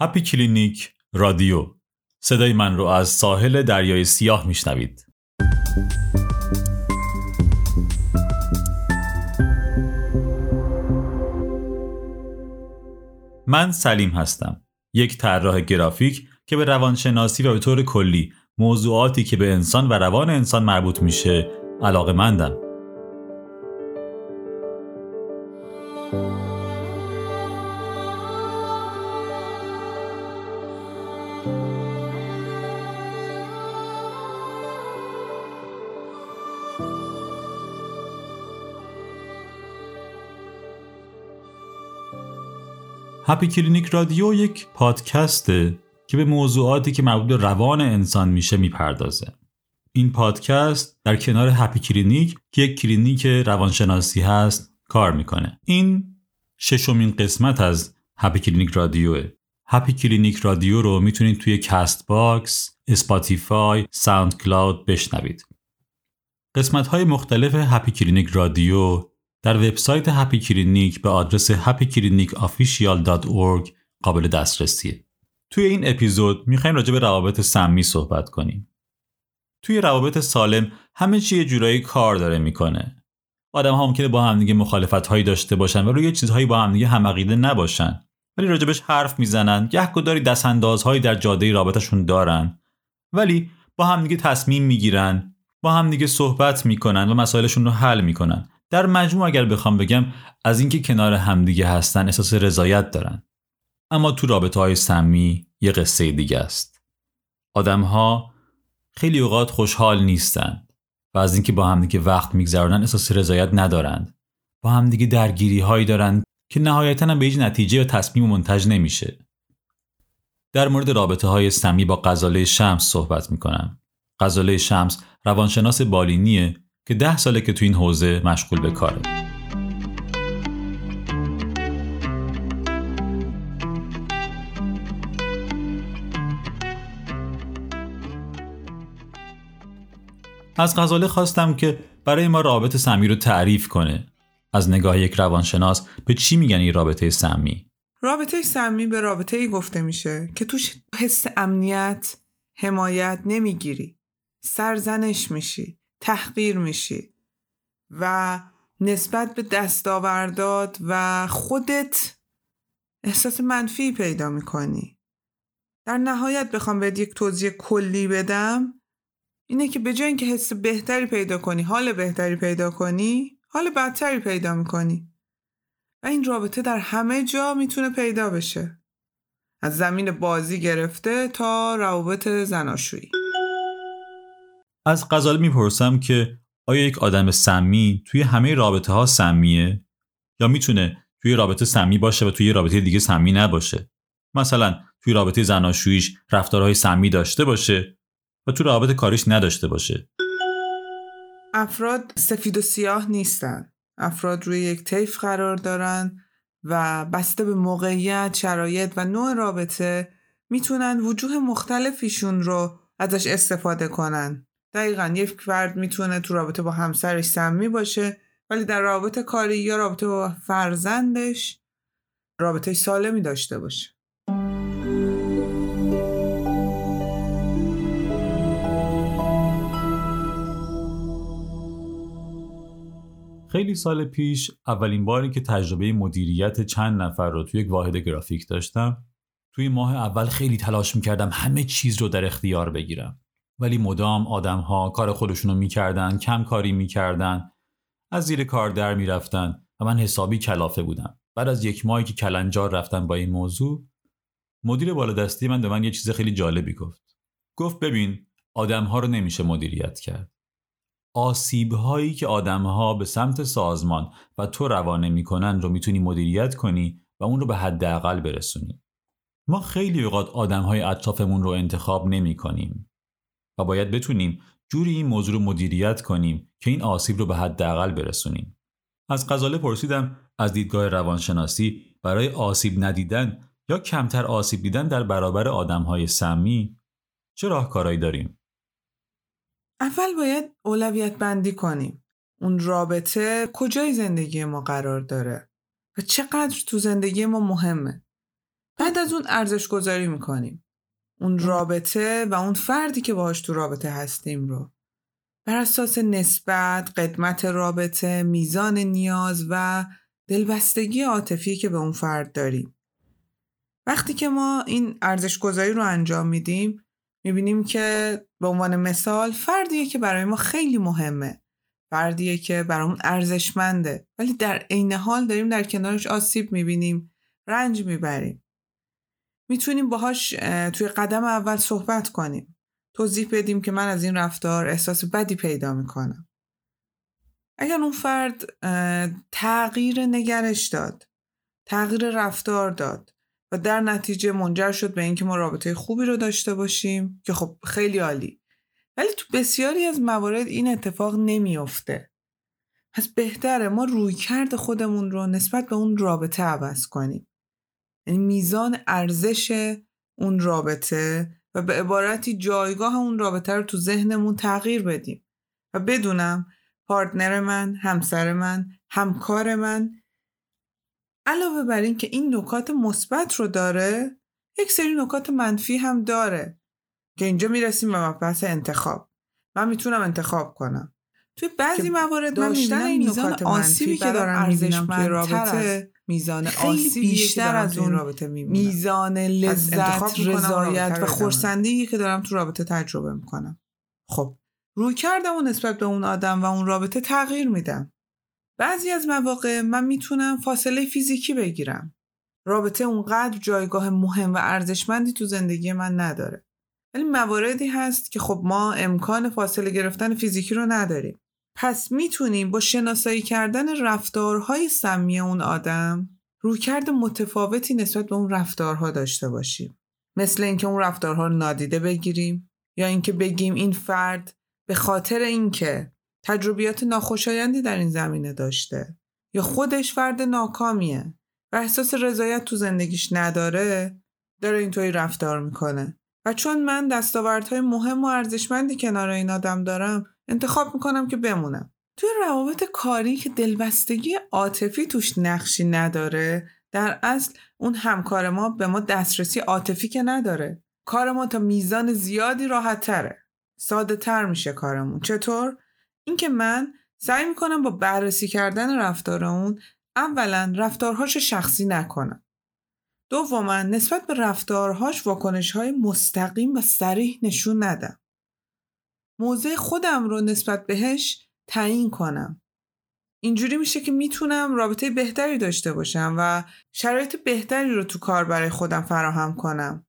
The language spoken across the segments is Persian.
هپی کلینیک رادیو صدای من رو از ساحل دریای سیاه میشنوید. من سلیم هستم. یک طراح گرافیک که به روانشناسی و به طور کلی موضوعاتی که به انسان و روان انسان مربوط میشه علاقه مندم Happy Clinic Radio یک پادکسته که به موضوعاتی که مربوط به روان انسان میشه می‌پردازه. این پادکست در کنار Happy Clinic که یک کلینیک روانشناسی هست کار می‌کنه. این ششمین قسمت از Happy Clinic Radio ه. Happy Clinic Radio رو می‌تونید توی Castbox، Spotify، SoundCloud بشنوید. قسمت های مختلف Happy Clinic Radio در وبسایت هپی کلینیک به آدرس happyclinicofficial.org قابل دسترسیه. توی این اپیزود می‌خوایم راجع به روابط سمی صحبت کنیم. توی روابط سالم همه چی یه جورایی کار داره می‌کنه. آدم ها ممکنه با همدیگه مخالفت هایی داشته باشن و روی چیزهایی با همدیگه همعقیده نباشن. ولی راجبش حرف می‌زنن. گهگداری دست اندازهایی در جاده رابطشون دارن. ولی با همدیگه تصمیم می‌گیرن. با همدیگه صحبت می‌کنن و مسائلشون رو حل می‌کنن. در مجموع اگر بخوام بگم از اینکه کنار همدیگه هستن احساس رضایت دارن. اما تو رابطه های سمی یه قصه دیگه است. آدم ها خیلی اوقات خوشحال نیستند و از اینکه با همدیگه وقت میگذرونن احساس رضایت ندارند با همدیگه درگیری هایی دارند که نهایتا هم به هیچ نتیجه و تصمیم منتج نمیشه. در مورد رابطه های سمی با غزاله شمس صحبت می‌کنم. غزاله شمس روانشناس بالینیه. که ده ساله که تو این حوزه مشغول به کاره. از غزاله خواستم که برای ما رابطه سمی رو تعریف کنه. از نگاه یک روانشناس به چی میگن این رابطه سمی؟ رابطه سمی به رابطه ای گفته میشه که توش حس امنیت حمایت نمی‌گیری. سرزنش میشی. تحقیر میشی و نسبت به دستاوردات و خودت احساس منفی پیدا می‌کنی. در نهایت بخوام بهت یک توضیح کلی بدم. اینه که به جای اینکه حس بهتری پیدا کنی حال بهتری پیدا کنی حال بدتری پیدا می‌کنی. و این رابطه در همه جا می‌تونه پیدا بشه. از زمین بازی گرفته تا روابط زناشویی. از غزاله می‌پرسم که آیا یک آدم سمی توی همه رابطه ها سمیه؟ یا می‌تونه توی رابطه سمی باشه و توی رابطه دیگه سمی نباشه؟ مثلا توی رابطه زناشوییش رفتارهای سمی داشته باشه و توی رابطه کاریش نداشته باشه. افراد سفید و سیاه نیستن. افراد روی یک طیف قرار دارن و بسته به موقعیت، شرایط و نوع رابطه می‌تونن وجوه مختلفیشون رو ازش استفاده کنن. دقیقا یک فرد می‌تونه تو رابطه با همسرش سمی باشه ولی در رابطه کاری یا رابطه با فرزندش رابطه سالمی داشته باشه. خیلی سال پیش اولین باری که تجربه مدیریت چند نفر رو توی یک واحد گرافیک داشتم توی ماه اول خیلی تلاش می‌کردم همه چیز رو در اختیار بگیرم. ولی مدام آدم ها کار خودشونو می‌کردن کم کاری می‌کردن. از زیر کار در می‌رفتن و من حسابی کلافه بودم. بعد از یک ماهی که کلنجار رفتم با این موضوع مدیر بالادستی من به من یه چیز خیلی جالبی گفت. گفت ببین آدم ها رو نمیشه مدیریت کرد. آسیب هایی که آدم ها به سمت سازمان و تو روانه می‌کنن رو می‌تونی مدیریت کنی و اون رو به حداقل برسونی. ما خیلی اوقات آدم های اطرافمون رو انتخاب نمی کنیم و باید بتونیم جوری این موضوع رو مدیریت کنیم که این آسیب رو به حداقل برسونیم. از غزاله پرسیدم از دیدگاه روانشناسی برای آسیب ندیدن یا کمتر آسیب دیدن در برابر آدمهای سمی چه راهکارهایی داریم؟ اول باید اولویت بندی کنیم. اون رابطه کجای زندگی ما قرار داره و چقدر تو زندگی ما مهمه. بعد از اون ارزش گذاری می‌کنیم اون رابطه و اون فردی که باهاش تو رابطه هستیم رو. بر اساس نسبت، قدمت رابطه، میزان نیاز و دلبستگی عاطفی که به اون فرد داریم. وقتی که ما این ارزش گذاری رو انجام میدیم می‌بینیم که به عنوان مثال فردیه که برای ما خیلی مهمه. فردیه که برامون ارزشمنده. ولی در عین حال داریم در کنارش آسیب می‌بینیم رنج می‌بریم. می‌تونیم باهاش توی قدم اول صحبت کنیم. توضیح بدیم که من از این رفتار احساس بدی پیدا می‌کنم. اگر اون فرد تغییر نگرش داد تغییر رفتار داد و در نتیجه منجر شد به اینکه ما رابطه خوبی رو داشته باشیم که خب خیلی عالی. ولی تو بسیاری از موارد این اتفاق نمیافته. پس بهتره ما روی کرد خودمون رو نسبت به اون رابطه عوض کنیم. یعنی میزان ارزش اون رابطه و به عبارتی جایگاه اون رابطه رو تو ذهنمون تغییر بدیم. و بدونم پارتنر من، همسر من، همکار من علاوه بر این که این نکات مثبت رو داره یک سری نکات منفی هم داره که اینجا می‌رسیم به مبحث انتخاب. من می‌تونم انتخاب کنم. توی بعضی موارد من می‌بینم این میزان آسیبی که دارم توی رابطه میزان آسیبی بیشتر از اون رابطه می‌بینم میزان لذت رضایت و خورسندی که دارم تو رابطه تجربه می‌کنم خب روی کردم و نسبت به اون آدم و اون رابطه تغییر میدم بعضی از مواقع من می‌تونم فاصله فیزیکی بگیرم. رابطه اونقدر جایگاه مهم و ارزشمندی تو زندگی من نداره. ولی مواردی هست که خب ما امکان فاصله گرفتن فیزیکی رو نداریم. پس می‌تونیم با شناسایی کردن رفتارهای سمی اون آدم رویکرد متفاوتی نسبت به اون رفتارها داشته باشیم. مثل اینکه اون رفتارها رو نادیده بگیریم یا اینکه بگیم این فرد به خاطر اینکه تجربیات ناخوشایندی در این زمینه داشته یا خودش فرد ناکامیه و احساس رضایت تو زندگیش نداره داره اینطوری رفتار می‌کنه و چون من دستاوردهای مهم و ارزشمندی کنار این آدم دارم انتخاب می‌کنم که بمونم. توی روابط کاری که دلبستگی عاطفی توش نقشی نداره در اصل اون همکار ما به ما دسترسی عاطفی که نداره. کار ما تا میزان زیادی راحت تره ساده تر میشه کارمون. چطور؟ اینکه من سعی می‌کنم با بررسی کردن رفتار اون اولا رفتارهاش شخصی نکنم. دوما نسبت به رفتارهاش واکنش های مستقیم و سریح نشون ندم. موضع خودم رو نسبت بهش تعیین کنم. اینجوری میشه که می‌تونم رابطه بهتری داشته باشم و شرایط بهتری رو تو کار برای خودم فراهم کنم.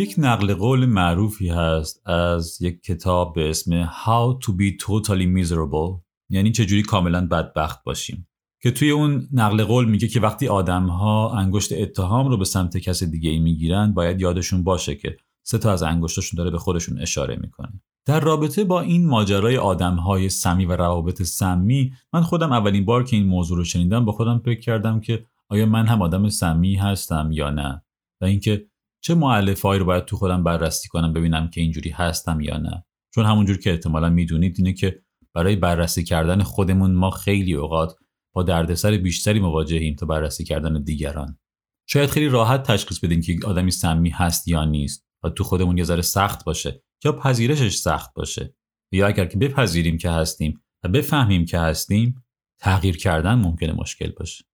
یک نقل قول معروفی هست از یک کتاب به اسم How to be totally miserable. یعنی چجوری کاملا بدبخت باشیم. که توی اون نقل قول میگه که وقتی آدم ها انگشت اتهام رو به سمت کس دیگه ای می‌گیرن باید یادشون باشه که سه تا از انگشتاشون داره به خودشون اشاره می‌کنه. در رابطه با این ماجرای آدم های سمی و روابط سمی من خودم اولین بار که این موضوع رو شنیدم با خودم فکر کردم که آیا من هم آدم سمی هستم یا نه؟ و اینکه چه معلفهایی رو باید تو خودم بررسی کنم ببینم که اینجوری هستم یا نه. چون همونجور که احتمالا می‌دونید اینه که برای بررسی کردن خودمون ما خیلی اوقات با دردسر بیشتری مواجهیم تا بررسی کردن دیگران. شاید خیلی راحت تشخیص بدین که آدمی سمی هست یا نیست و تو خودمون یه ذره سخت باشه یا پذیرشش سخت باشه. یا اگر که بپذیریم که هستیم و بفهمیم که هستیم تغییر کردن ممکنه مشکل باشه.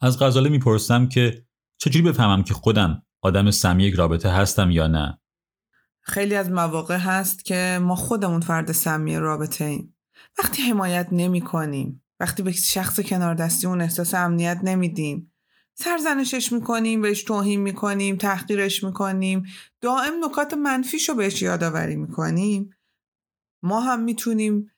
از غزاله می‌پرسم که چجوری بفهمم که خودم آدم سمی یک رابطه هستم یا نه؟ خیلی از مواقع هست که ما خودمون فرد سمی رابطه ایم. وقتی حمایت نمی کنیم وقتی به شخص کنار دستی اون احساس امنیت نمیدیم سرزنشش می‌کنیم بهش توهین می‌کنیم تحقیرش می‌کنیم دائم نکات منفیشو بهش یادآوری می‌کنیم ما هم می‌تونیم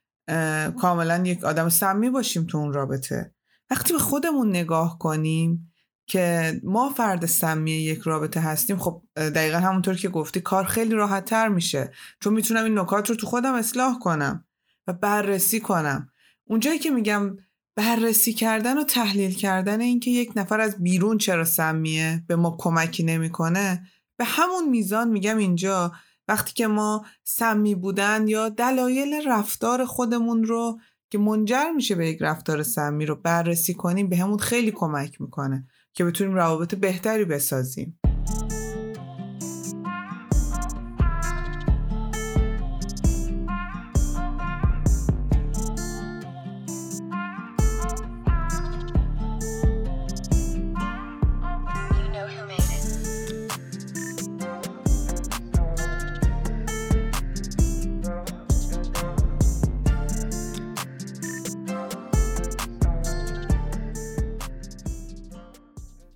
کاملا یک آدم سمی باشیم تو اون رابطه. وقتی به خودمون نگاه کنیم که ما فرد سمی یک رابطه هستیم خب دقیقا همونطور که گفتی کار خیلی راحت تر میشه چون می‌تونم این نکات رو تو خودم اصلاح کنم و بررسی کنم. اونجایی که میگم بررسی کردن و تحلیل کردن اینکه یک نفر از بیرون چرا سمیه به ما کمکی نمی‌کنه به همون میزان میگم اینجا وقتی که ما سمی بودن یا دلایل رفتار خودمون رو که منجر میشه به یک رفتار سمی رو بررسی کنیم به همون خیلی کمک می‌کنه. که بتونیم روابط بهتری بسازیم.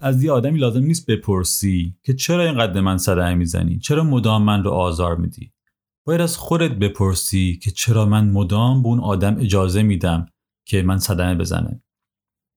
از یه آدمی لازم نیست بپرسی که چرا اینقدر من صدمه می‌زنی؟ چرا مدام من رو آزار میدی؟ باید از خودت بپرسی که چرا من مدام به اون آدم اجازه میدم که من صدمه بزنه.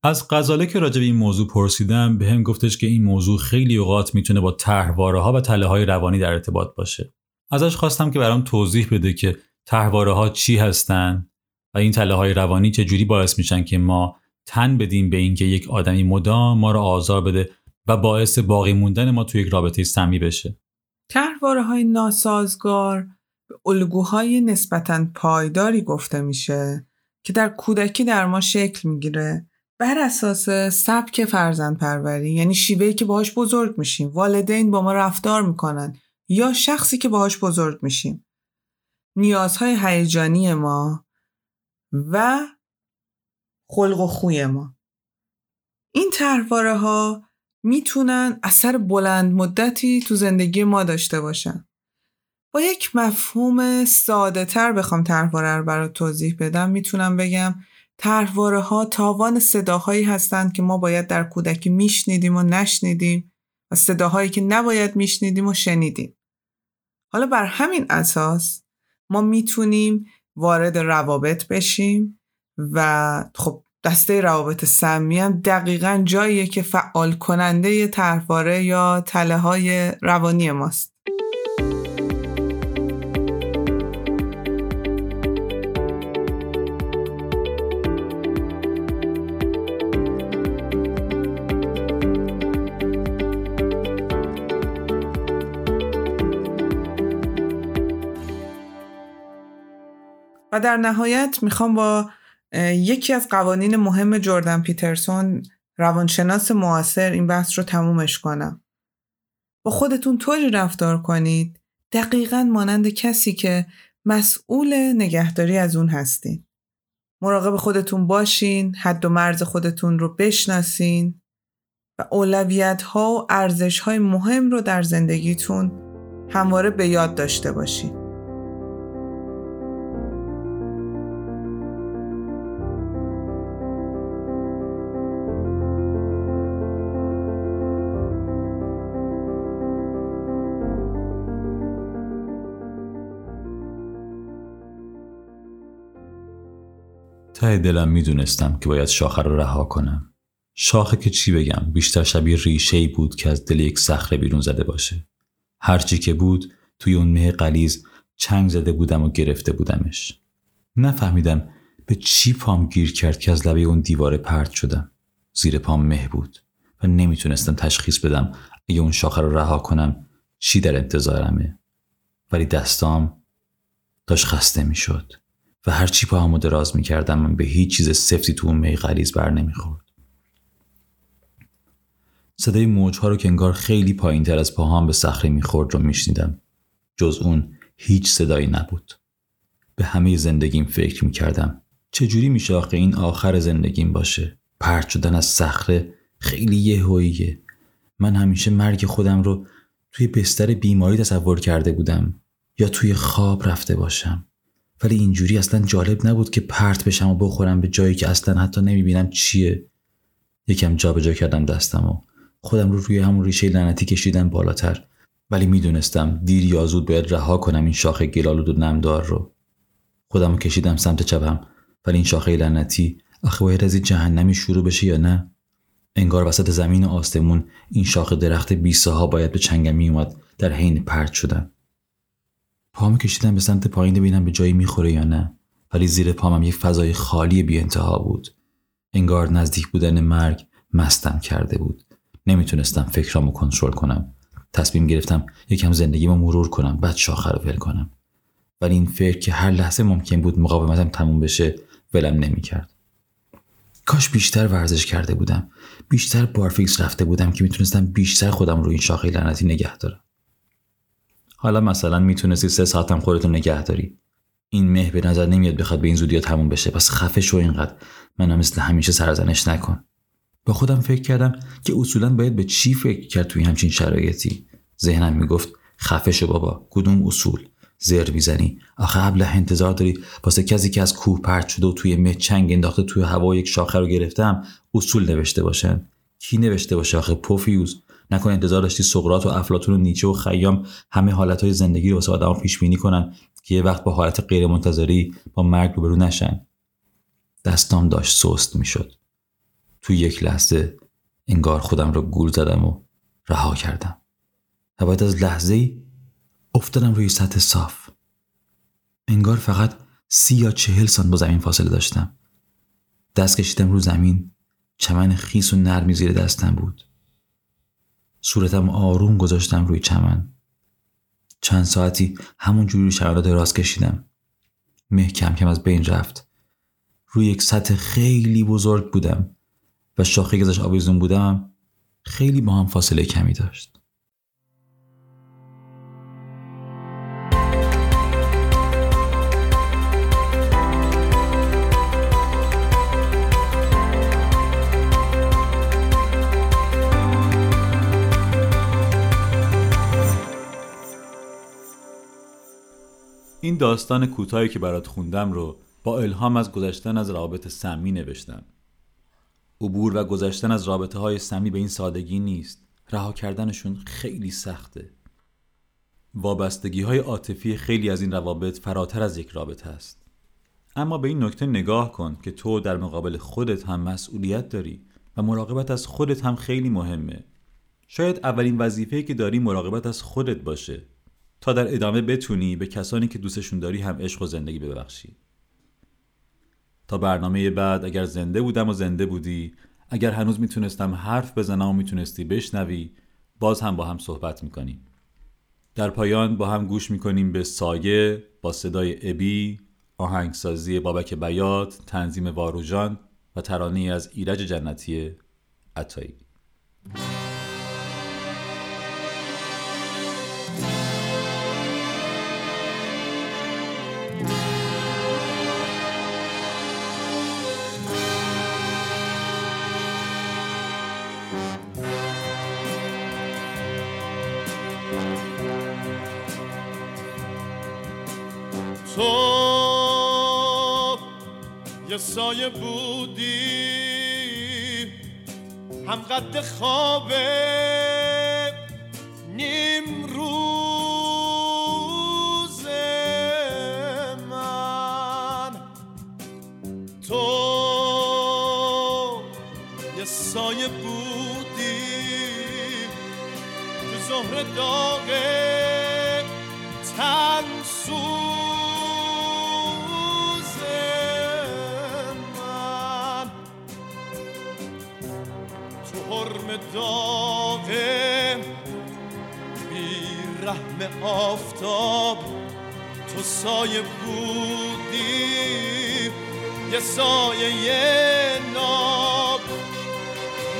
از غزاله که راجع به این موضوع پرسیدم به هم گفتش که این موضوع خیلی اوقات می‌تونه با طرحواره ها و تله های روانی در ارتباط باشه. ازش خواستم که برام توضیح بده که طرحواره ها چی هستن و این تله های روانی چه جوری باعث میشن که ما تن بدیم به اینکه یک آدمی مدام ما رو آزار بده و باعث باقی موندن ما توی یک رابطه سمی بشه. طرحواره های ناسازگار به الگوهای نسبتا پایداری گفته میشه که در کودکی در ما شکل می‌گیره بر اساس سبک فرزند پروری یعنی شیوهی که باهاش بزرگ میشیم. والدین با ما رفتار می‌کنن یا شخصی که باهاش بزرگ میشیم. نیازهای هیجانی ما و خلق و خوی ما. این طرحواره ها می‌تونن اثر بلند مدتی تو زندگی ما داشته باشن. با یک مفهوم ساده تر بخوام طرحواره رو برای توضیح بدم. می‌تونم بگم طرحواره ها تاوان صداهایی هستند که ما باید در کودکی میشنیدیم و نشنیدیم و صداهایی که نباید میشنیدیم و شنیدیم. حالا بر همین اساس ما می‌تونیم وارد روابط بشیم. و خب دسته روابط سمی هم دقیقا جاییه که فعال کننده طرحواره یا تله های روانی ماست. و در نهایت می‌خوام با یکی از قوانین مهم جردن پیترسون روانشناس معاصر این بحث رو تمومش کنم. با خودتون طوری رفتار کنید دقیقا مانند کسی که مسئول نگهداری از اون هستین. مراقب خودتون باشین، حد و مرز خودتون رو بشناسین و اولویت ها و ارزش های مهم رو در زندگیتون همواره به یاد داشته باشین. ته دلم می‌دونستم که باید شاخه رو رها کنم. شاخه که چی بگم بیشتر شبیه ریشه ای بود که از دل یک صخره بیرون زده باشه. هرچی که بود توی اون مه قلیز چنگ زده بودم و گرفته بودمش. نفهمیدم به چی پام گیر کرد که از لبه اون دیواره پرت شدم. زیر پام مه بود و نمی‌تونستم تشخیص بدم اگه اون شاخه رو رها کنم چی در انتظارمه. ولی دستام داشت خسته می‌شد. و هرچی پاهامو دراز می‌کردم من به هیچ چیز سفتی تو اون می غلیز بر نمی‌خورد. صدای موجها رو که انگار خیلی پایین تر از پاهام به صخره می‌خورد رو میشنیدم. جز اون هیچ صدایی نبود. به همه زندگیم فکر می‌کردم. چجوری میشه آخه این آخر زندگیم باشه؟ پرت شدن از صخره خیلی یهوییه. من همیشه مرگ خودم رو توی بستر بیماری تصور کرده بودم یا توی خواب رفته باشم. ولی اینجوری اصلا جالب نبود که پرت بشم و بخورم به جایی که اصلا حتی نمی‌بینم چیه. یکم جابجا جا کردم دستم و خودم رو روی همون ریشه لعنتی کشیدم بالاتر. ولی می‌دونستم دیر یا زود باید رها کنم این شاخه گلالود و نمدار رو. خودم رو کشیدم سمت چپم. ولی این شاخه لعنتی آخه باید از این جهنمی شروع بشه یا نه؟ انگار وسط زمین و آسمون این شاخه درخت بیسه ها باید به چنگم میومد در حین پرت شدن. پامو کشیدم به سمت پایین ببینم به جایی می‌خوره یا نه. ولی زیر پامم یک فضای خالی بی انتها بود. انگار نزدیک بودن مرگ مستم کرده بود. نمی‌تونستم فکرامو کنترل کنم. تصمیم گرفتم یکم زندگیمو مرور کنم بعد شاخه رو ول کنم. ولی این فکر که هر لحظه ممکن بود مقاومتم تموم بشه ولم نمی‌کرد. کاش بیشتر ورزش کرده بودم. بیشتر بارفیکس رفته بودم که می‌تونستم بیشتر خودم رو این شاخه لعنتی نگه دارم. حالا مثلا می‌تونستی سه ساعتم خودتو نگه داری. این مه به نظر نمیاد بخواد به این زودی تموم بشه. پس خفه شو اینقدر. منم مثل همیشه سرزنش نکن. با خودم فکر کردم که اصولا باید به چی فکر کرد توی همچین شرایطی؟ ذهنم می‌گفت خفه شو بابا کدوم اصول؟ زر می‌زنی. آخه قبل انتظار داری واسه کسی که از کوه پرت شده و توی مه چنگ انداخته توی هوا یک شاخه رو گرفتم اصول نوشته باشن. کی نوشته باشه آخه؟ پوفیوز. نکن انتظار داشتی سقراط و افلاطون و نیچه و خیام همه حالتهای زندگی رو واسه آدم پیش بینی کنن که یه وقت با حالت غیرمنتظری با مرگ روبرو نشن. دستام داشت سست می‌شد. تو یک لحظه انگار خودم رو گول زدم و رها کردم. و بعد از لحظه ای افتادم روی سطح صاف. انگار فقط سی یا چهل سان با زمین فاصله داشتم. دست کشیدم رو زمین. چمن خیس و نرمی زیر دستم بود. صورتم آروم گذاشتم روی چمن. چند ساعتی همون جوری چمن را دراز کشیدم. مه کم کم از بین رفت. روی یک سطح خیلی بزرگ بودم و شاخه که ازش آویزون بودم خیلی با هم فاصله کمی داشت. این داستان کوتاهی که برات خوندم رو با الهام از گذشتن از رابط سمی نوشتم. عبور و گذشتن از رابطه های سمی به این سادگی نیست. رها کردنشون خیلی سخته. وابستگی های عاطفی خیلی از این روابط فراتر از یک رابطه است اما به این نکته نگاه کن که تو در مقابل خودت هم مسئولیت داری و مراقبت از خودت هم خیلی مهمه. شاید اولین وظیفه‌ای که داری مراقبت از خودت باشه. تا در ادامه بتونی به کسانی که دوستشون داری هم عشق و زندگی ببخشی. تا برنامه بعد اگر زنده بودم و زنده بودی اگر هنوز می‌تونستم حرف بزنم و می‌تونستی بشنوی باز هم با هم صحبت می‌کنیم. در پایان با هم گوش می‌کنیم به سایه با صدای ابی آهنگسازی بابک بیات تنظیم واروجان و ترانه از ایرج جنتی عطایی. تو یه سایه بودی هم قد خوابه نیم روز من. تو یه سایه بودی تو ظهر داغه داغه بی رحم آفتاب تو سایه بودی. یه سایه ناب.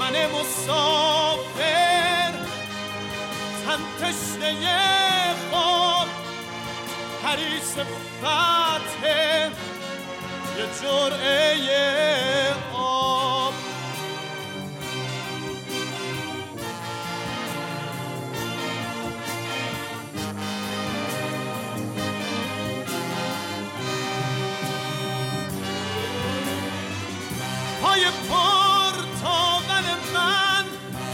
من مسافر. تن تشنه خواب. حریص فتح. یه جرعه پای پرتاقل من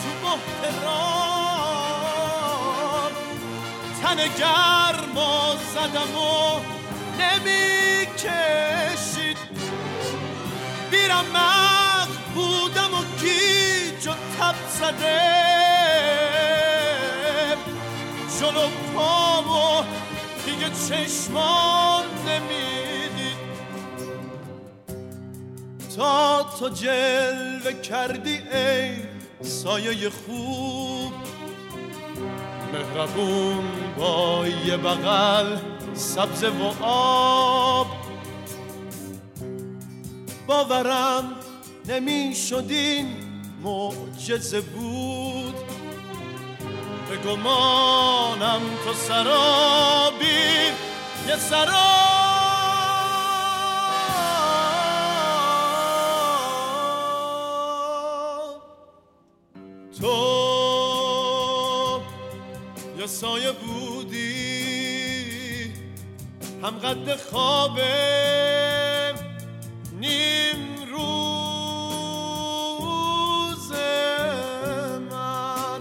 تو بحترام تن گرم و زدم و نمی کشید بیرم مغ بودم و گیج و تب زده. جلو پامو دیگه چشمان نمی‌دید تا تو جلوه کردی ای سایه خوب. مهربون با یه بغل سبز و آب. باورم نمی شدین معجزه بود. به گمانم تو سرابی یه سراب. سایه بودی هم قد خواب نیم روز من.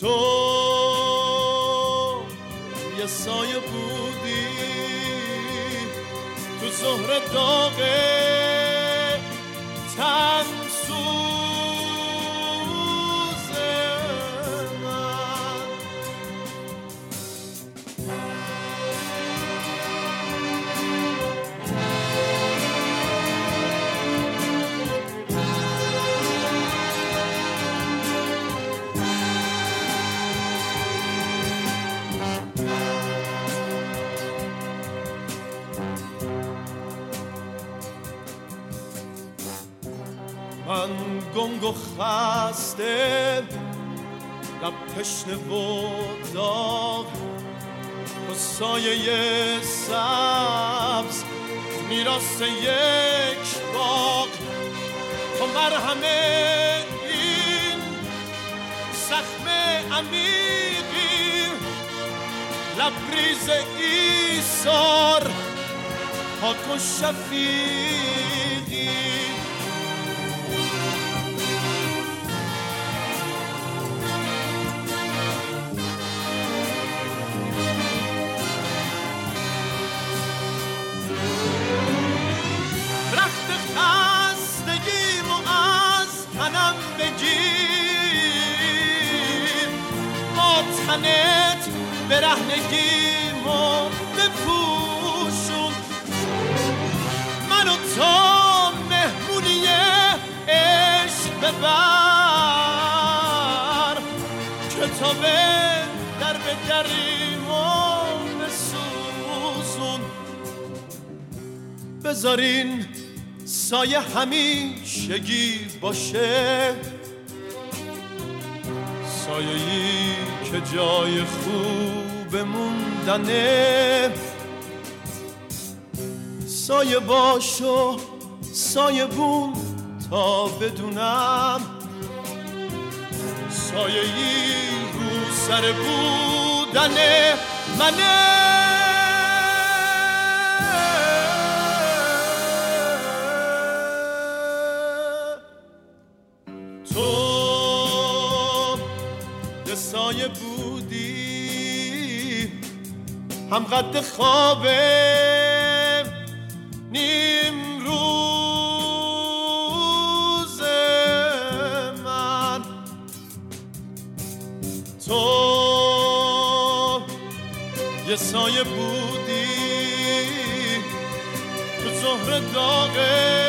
تو یه سایه بودی تو ظهر داغه. خسته. لب تشنه و داغ. و سایه سبز میراست یک باغ. تو مرهم این زخم عمیقی. لبریز ایسار پاک و شفیقی. تنت برهنگیمو بپوشون. منو تا مهمونی عشق ببر. کتاب در به دریمو بسوزون. بذارین سایه همیشگی باشه. سایه که جای خوب موندنه. سایه باشو سایه بون تا بدونم. سایه ای رو سر بودنه. منه. هم قد خواب نیم روز من. تو یه سایه بودی تو ظهر داغه.